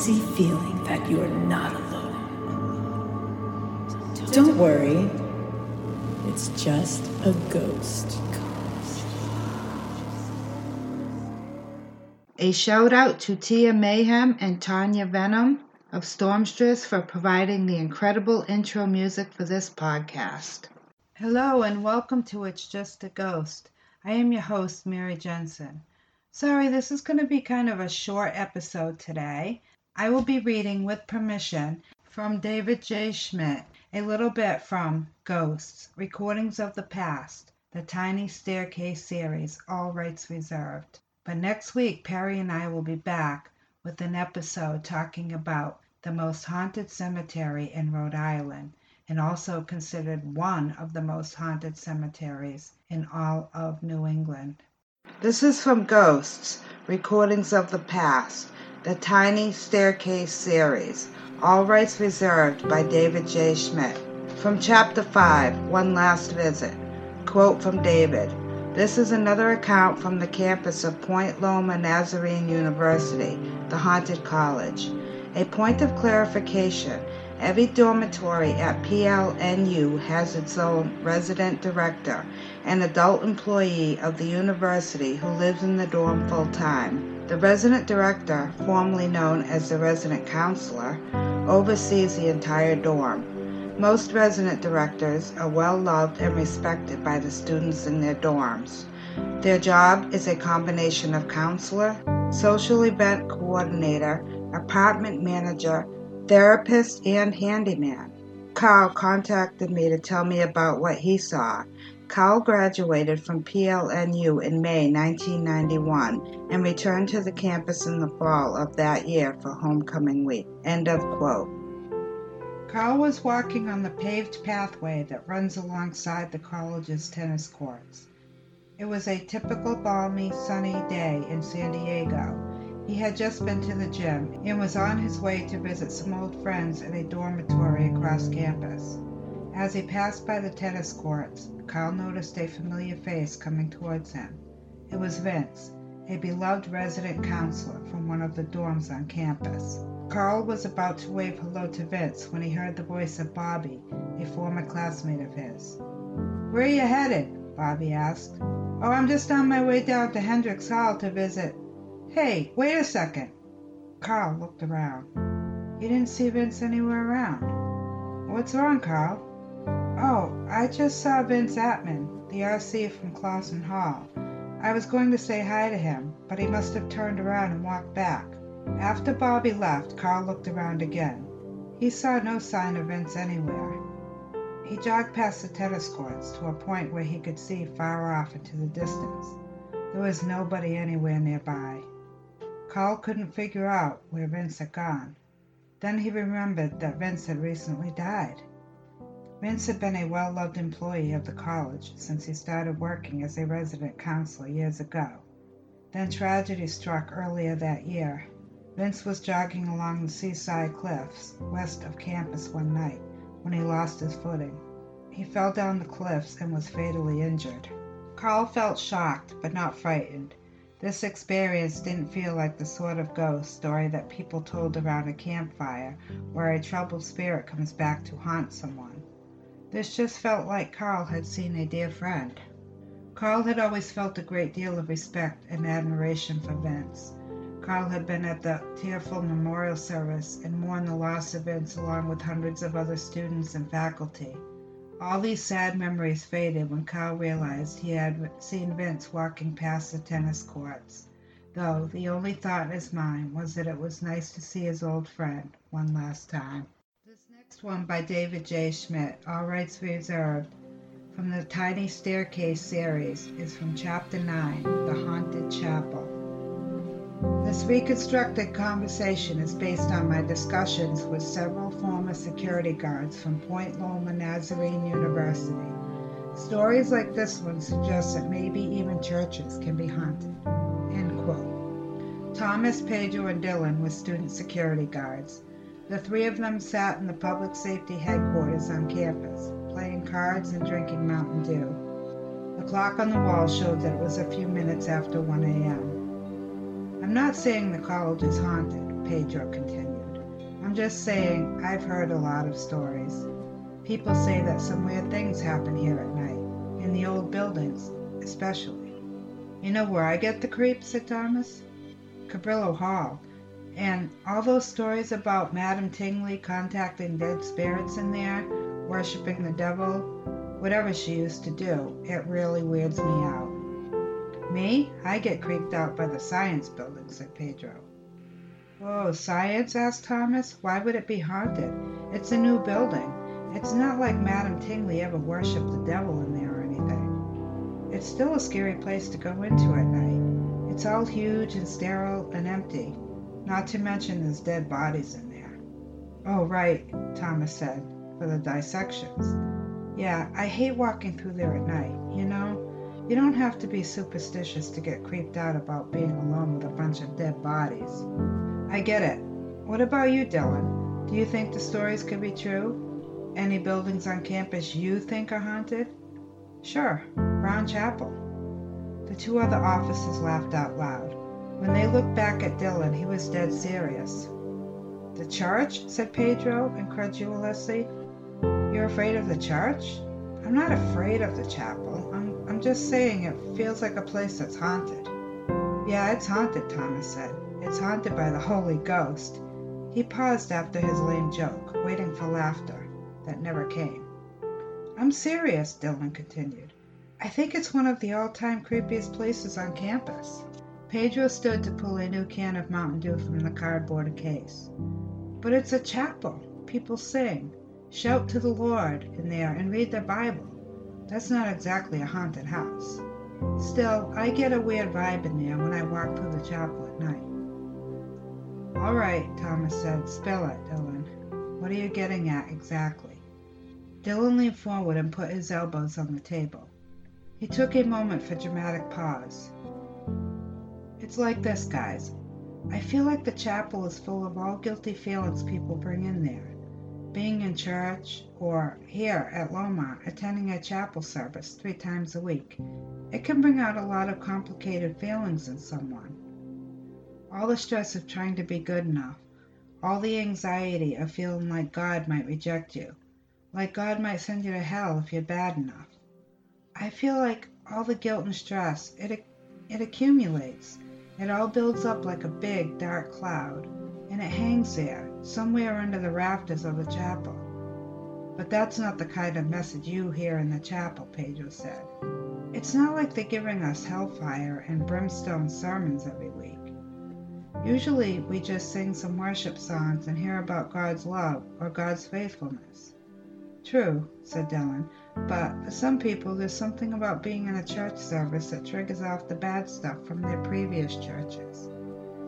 an uneasy feeling that you are not alone. Don't worry, it's just a ghost. A shout out to Tia Mayhem and Tanya Venom of Stormstress for providing the incredible intro music for this podcast. Hello and welcome to It's Just a Ghost. I am your host, Mary Jensen. Sorry, this is going to be kind of a short episode today. I will be reading with permission from David J. Schmidt a little bit from Ghosts, Recordings of the Past, the Tiny Staircase series, all rights reserved. But next week, Perry and I will be back with an episode talking about the most haunted cemetery in Rhode Island and also considered one of the most haunted cemeteries in all of New England. This is from Ghosts, Recordings of the Past, the Tiny Staircase series, all rights reserved by David J. Schmidt. From Chapter 5, One Last Visit. Quote from David this is another account from the campus of Point Loma Nazarene University, the haunted college. A point of clarification every dormitory at PLNU has its own resident director, an adult employee of the university who lives in the dorm full time. The resident director, formerly known as the resident counselor, oversees the entire dorm. Most resident directors are well loved and respected by the students in their dorms. Their job is a combination of counselor, social event coordinator, apartment manager, therapist, and handyman. Carl contacted me to tell me about what he saw. Carl graduated from PLNU in May 1991 and returned to the campus in the fall of that year for homecoming week. End of quote. Carl was walking on the paved pathway that runs alongside the college's tennis courts. It was a typical balmy, sunny day in San Diego. He had just been to the gym and was on his way to visit some old friends in a dormitory across campus. As he passed by the tennis courts, Carl noticed a familiar face coming towards him. It was Vince, a beloved resident counselor from one of the dorms on campus. Carl was about to wave hello to Vince when he heard the voice of Bobby, a former classmate of his. Where are you headed? Bobby asked. Oh, I'm just on my way down to Hendricks Hall to visit. Hey, wait a second. Carl looked around. He didn't see Vince anywhere around. What's wrong, Carl? Oh, I just saw Vince Atman, the RC from Clausen Hall. I was going to say hi to him, but he must have turned around and walked back. After Bobby left, Carl looked around again. He saw no sign of Vince anywhere. He jogged past the tennis courts to a point where he could see far off into the distance. There was nobody anywhere nearby. Carl couldn't figure out where Vince had gone. Then he remembered that Vince had recently died. Vince had been a well loved employee of the college since he started working as a resident counselor years ago. Then tragedy struck earlier that year Vince was jogging along the seaside cliffs west of campus one night when he lost his footing. He fell down the cliffs and was fatally injured. Carl felt shocked but not frightened. This experience didn't feel like the sort of ghost story that people told around a campfire where a troubled spirit comes back to haunt someone. This just felt like Carl had seen a dear friend. Carl had always felt a great deal of respect and admiration for Vince. Carl had been at the tearful memorial service and mourned the loss of Vince along with hundreds of other students and faculty. All these sad memories faded when Carl realized he had seen Vince walking past the tennis courts, though the only thought in his mind was that it was nice to see his old friend one last time. Next one by David J. Schmidt, all rights reserved, from the Tiny Staircase series, is from Chapter 9, The Haunted Chapel. This reconstructed conversation is based on my discussions with several former security guards from Point Loma Nazarene University. Stories like this one suggest that maybe even churches can be haunted. End quote. Thomas, Pedro, and Dylan were student security guards. The three of them sat in the public safety headquarters on campus, playing cards and drinking Mountain Dew. The clock on the wall showed that it was a few minutes after 1 a.m. I'm not saying the college is haunted. Pedro continued. I'm just saying, I've heard a lot of stories. People say that some weird things happen here at night, in the old buildings, especially. You know where I get the creeps, said Thomas? Cabrillo Hall. And all those stories about Madame Tingley contacting dead spirits in there, worshipping the devil, whatever she used to do, it really weirds me out. Me? I get creeped out by the science building, said Pedro. Oh, science? asked Thomas. Why would it be haunted? It's a new building. It's not like Madame Tingley ever worshipped the devil in there or anything. It's still a scary place to go into at night. It's all huge and sterile and empty. Not to mention there's dead bodies in there. Oh, right, Thomas said, for the dissections. Yeah, I hate walking through there at night, you know? You don't have to be superstitious to get creeped out about being alone with a bunch of dead bodies. I get it. What about you, Dylan? Do you think the stories could be true? Any buildings on campus you think are haunted? Sure, Brown Chapel. The two other officers laughed out loud. When they looked back at Dylan, he was dead serious. The church? said Pedro incredulously. You're afraid of the church? I'm not afraid of the chapel. I'm, I'm just saying it feels like a place that's haunted. Yeah, it's haunted, Thomas said. It's haunted by the Holy Ghost. He paused after his lame joke, waiting for laughter that never came. I'm serious, Dylan continued. I think it's one of the all time creepiest places on campus. Pedro stood to pull a new can of Mountain Dew from the cardboard case. But it's a chapel. People sing, shout to the Lord in there, and read their Bible. That's not exactly a haunted house. Still, I get a weird vibe in there when I walk through the chapel at night. All right, Thomas said. Spill it, Dylan. What are you getting at exactly? Dylan leaned forward and put his elbows on the table. He took a moment for dramatic pause. It's like this, guys. I feel like the chapel is full of all guilty feelings people bring in there. Being in church, or here at Loma, attending a chapel service three times a week, it can bring out a lot of complicated feelings in someone. All the stress of trying to be good enough, all the anxiety of feeling like God might reject you, like God might send you to hell if you're bad enough. I feel like all the guilt and stress, it, it accumulates. It all builds up like a big, dark cloud, and it hangs there, somewhere under the rafters of the chapel. But that's not the kind of message you hear in the chapel, Pedro said. It's not like they're giving us hellfire and brimstone sermons every week. Usually we just sing some worship songs and hear about God's love or God's faithfulness. True, said Dylan, but for some people there's something about being in a church service that triggers off the bad stuff from their previous churches.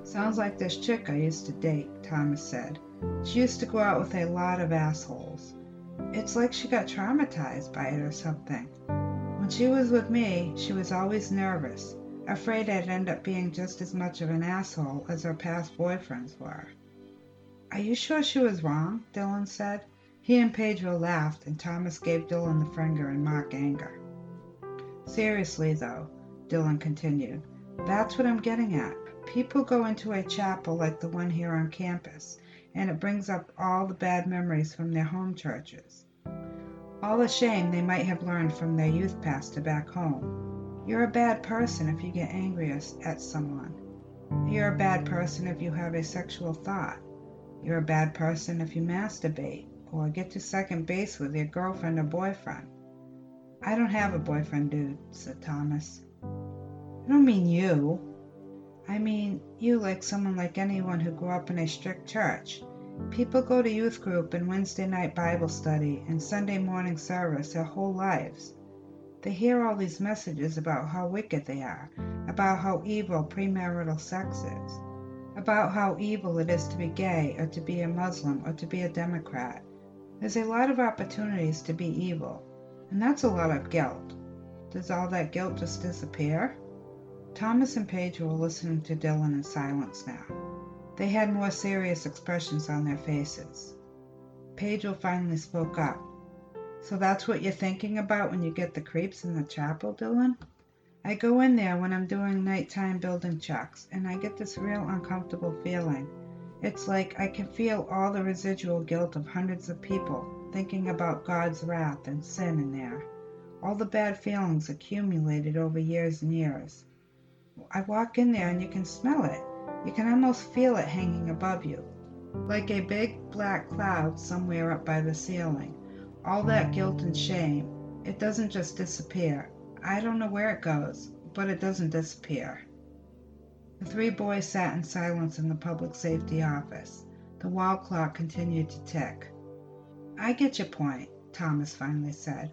Sounds like this chick I used to date, Thomas said. She used to go out with a lot of assholes. It's like she got traumatized by it or something. When she was with me, she was always nervous, afraid I'd end up being just as much of an asshole as her past boyfriends were. Are you sure she was wrong? Dylan said. He and Pedro laughed, and Thomas gave Dylan the finger in mock anger. Seriously, though, Dylan continued, that's what I'm getting at. People go into a chapel like the one here on campus, and it brings up all the bad memories from their home churches. All the shame they might have learned from their youth pastor back home. You're a bad person if you get angry at someone. You're a bad person if you have a sexual thought. You're a bad person if you masturbate or get to second base with your girlfriend or boyfriend. I don't have a boyfriend, dude, said Thomas. I don't mean you. I mean you like someone like anyone who grew up in a strict church. People go to youth group and Wednesday night Bible study and Sunday morning service their whole lives. They hear all these messages about how wicked they are, about how evil premarital sex is, about how evil it is to be gay or to be a Muslim or to be a Democrat. There's a lot of opportunities to be evil, and that's a lot of guilt. Does all that guilt just disappear? Thomas and Pedro were listening to Dylan in silence now. They had more serious expressions on their faces. Pedro finally spoke up. So that's what you're thinking about when you get the creeps in the chapel, Dylan? I go in there when I'm doing nighttime building checks, and I get this real uncomfortable feeling. It's like I can feel all the residual guilt of hundreds of people thinking about God's wrath and sin in there. All the bad feelings accumulated over years and years. I walk in there and you can smell it. You can almost feel it hanging above you, like a big black cloud somewhere up by the ceiling. All that guilt and shame, it doesn't just disappear. I don't know where it goes, but it doesn't disappear. The three boys sat in silence in the public safety office. The wall clock continued to tick. I get your point, Thomas finally said.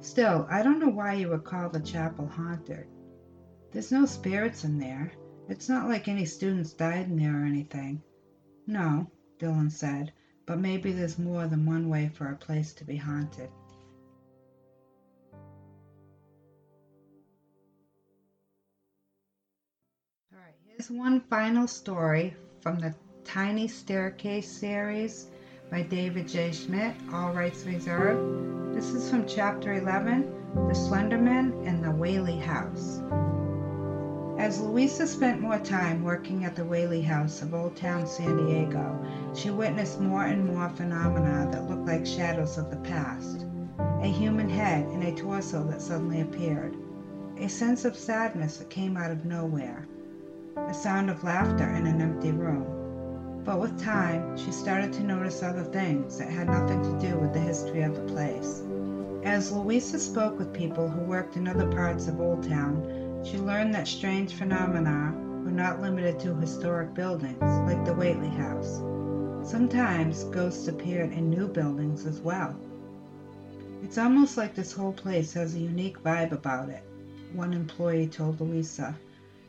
Still, I don't know why you would call the chapel haunted. There's no spirits in there. It's not like any students died in there or anything. No, Dylan said, but maybe there's more than one way for a place to be haunted. All right, here's one final story from the Tiny Staircase series by David J. Schmidt, all rights reserved. This is from chapter 11 The Slenderman and the Whaley House. As Louisa spent more time working at the Whaley House of Old Town San Diego, she witnessed more and more phenomena that looked like shadows of the past. A human head and a torso that suddenly appeared. A sense of sadness that came out of nowhere. A sound of laughter in an empty room. But with time, she started to notice other things that had nothing to do with the history of the place. As Louisa spoke with people who worked in other parts of Old Town, she learned that strange phenomena were not limited to historic buildings like the Whaley House. Sometimes ghosts appeared in new buildings as well. It's almost like this whole place has a unique vibe about it, one employee told Louisa.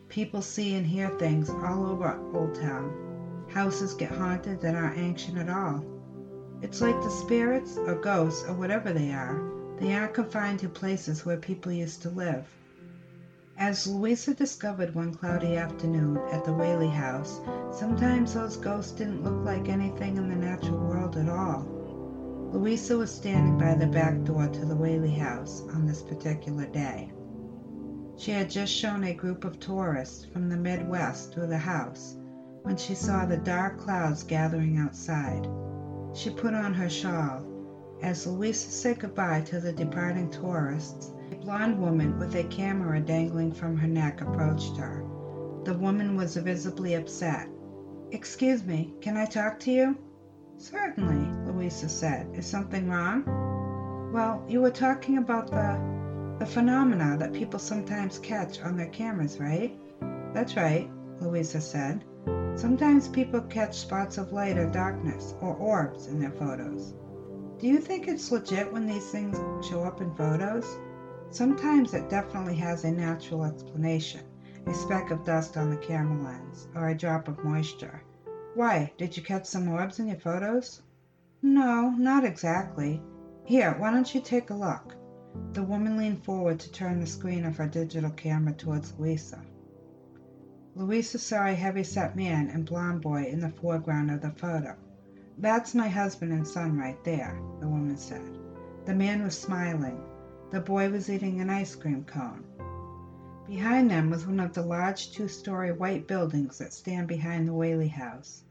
People see and hear things all over Old Town. Houses get haunted that aren't ancient at all. It's like the spirits or ghosts or whatever they are, they aren't confined to places where people used to live. As Louisa discovered one cloudy afternoon at the Whaley house, sometimes those ghosts didn't look like anything in the natural world at all. Louisa was standing by the back door to the Whaley house on this particular day. She had just shown a group of tourists from the Midwest through the house when she saw the dark clouds gathering outside. She put on her shawl. As Louisa said goodbye to the departing tourists, a blonde woman with a camera dangling from her neck approached her. The woman was visibly upset. Excuse me, can I talk to you? Certainly, Louisa said. Is something wrong? Well, you were talking about the the phenomena that people sometimes catch on their cameras, right? That's right, Louisa said. Sometimes people catch spots of light or darkness or orbs in their photos. Do you think it's legit when these things show up in photos? Sometimes it definitely has a natural explanation a speck of dust on the camera lens, or a drop of moisture. Why, did you catch some orbs in your photos? No, not exactly. Here, why don't you take a look? The woman leaned forward to turn the screen of her digital camera towards Louisa. Louisa saw a heavy-set man and blond boy in the foreground of the photo. That's my husband and son right there, the woman said. The man was smiling, the boy was eating an ice cream cone. Behind them was one of the large two story white buildings that stand behind the Whaley house.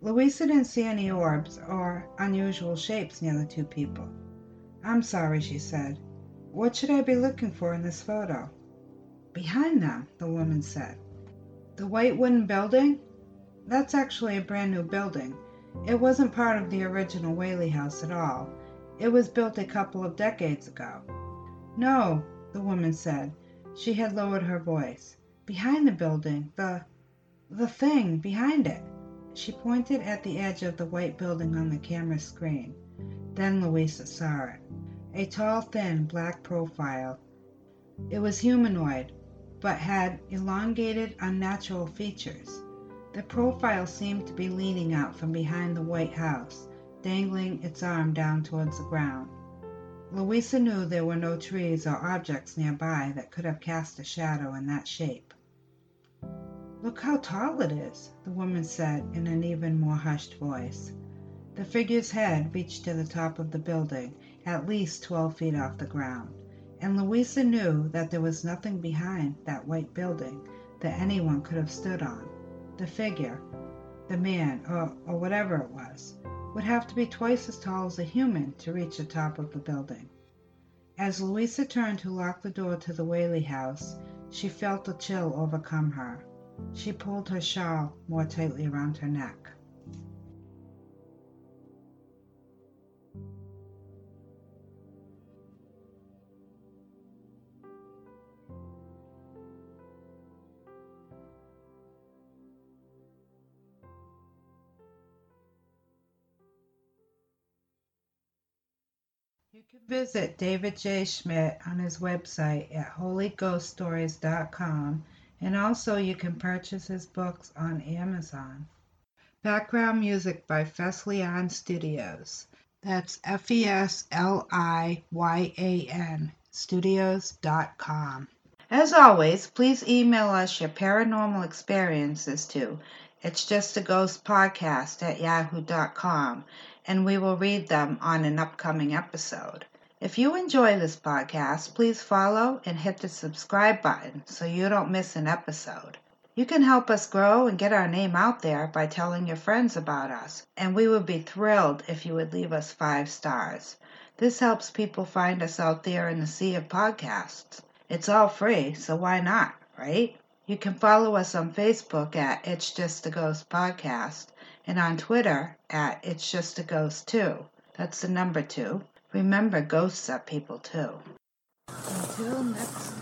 Louisa didn't see any orbs or unusual shapes near the two people. I'm sorry, she said. What should I be looking for in this photo? Behind them, the woman said. The white wooden building? That's actually a brand new building. It wasn't part of the original Whaley house at all. It was built a couple of decades ago. No, the woman said. She had lowered her voice. Behind the building, the the thing behind it. She pointed at the edge of the white building on the camera screen. Then Louisa saw it. A tall, thin, black profile. It was humanoid, but had elongated, unnatural features. The profile seemed to be leaning out from behind the white house, dangling its arm down towards the ground. Louisa knew there were no trees or objects nearby that could have cast a shadow in that shape. Look how tall it is, the woman said in an even more hushed voice. The figure's head reached to the top of the building, at least twelve feet off the ground, and Louisa knew that there was nothing behind that white building that anyone could have stood on. The figure, the man, or, or whatever it was, would have to be twice as tall as a human to reach the top of the building. As Louisa turned to lock the door to the Whaley house, she felt a chill overcome her. She pulled her shawl more tightly around her neck. Can visit David J. Schmidt on his website at holyghoststories.com and also you can purchase his books on Amazon. Background music by Fesliyan Studios. That's F E S L I Y A N studios.com. As always, please email us your paranormal experiences to it's just a ghost podcast at yahoo.com and we will read them on an upcoming episode. If you enjoy this podcast, please follow and hit the subscribe button so you don't miss an episode. You can help us grow and get our name out there by telling your friends about us, and we would be thrilled if you would leave us five stars. This helps people find us out there in the sea of podcasts. It's all free, so why not, right? You can follow us on Facebook at It's Just a Ghost Podcast and on Twitter at It's Just a Ghost Too. That's the number two. Remember, ghosts are people too. Until next